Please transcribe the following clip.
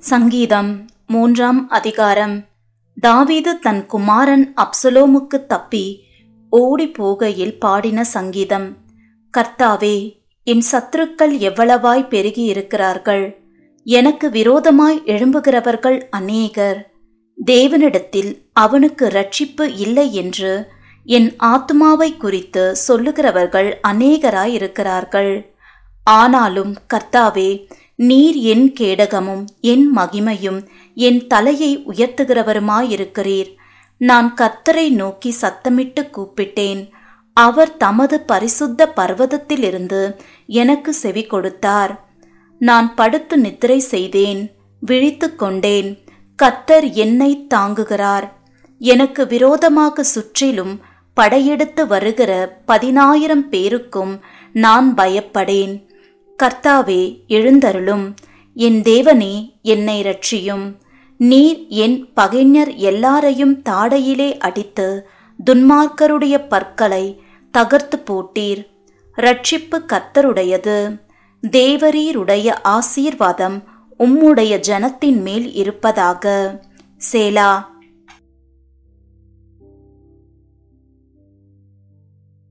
சங்கீதம் மூன்றாம் அதிகாரம். தாவீது தன் குமாரன் அப்சலோமுக்கு தப்பி ஓடி போகையில் பாடின சங்கீதம். கர்த்தாவே என் சத்துருக்கள் எவ்வளவாய் பெருகி இருக்கிறார்கள் எனக்கு விரோதமாய் எழும்புகிறவர்கள் அநேகர். தேவனிடத்தில் அவனுக்கு ரட்சிப்பு இல்லை என்று என் ஆத்மாவை குறித்து சொல்லுகிறவர்கள் அநேகராயிருக்கிறார்கள். ஆனாலும் கர்த்தாவே நீர் என் கேடகமும் என் மகிமையும் என் தலையை உயர்த்துகிறவருமாயிருக்கிறீர். நான் கர்த்தரை நோக்கி சத்தமிட்டு கூப்பிட்டேன். அவர் தமது பரிசுத்த பர்வதத்திலிருந்து எனக்கு செவி கொடுத்தார். நான் படுத்து நித்திரை செய்தேன் விழித்து கொண்டேன். கர்த்தர் என்னை தாங்குகிறார். எனக்கு விரோதமாக சுற்றிலும் படையெடுத்து வருகிற பதினாயிரம் பேருக்கும் நான் பயப்படேன். கர்த்தாவே எழுந்தருளும். என் தேவனே என்னை ரட்சியும் நீர் என் பகைஞர் எல்லாரையும் தாடையிலே அடித்து துன்மார்க்கருடைய பற்களை தகர்த்து போட்டீர். ரட்சிப்பு கர்த்தருடையது. தேவரீருடைய ஆசீர்வாதம் உம்முடைய ஜனத்தின் மேல் இருப்பதாக. சேலா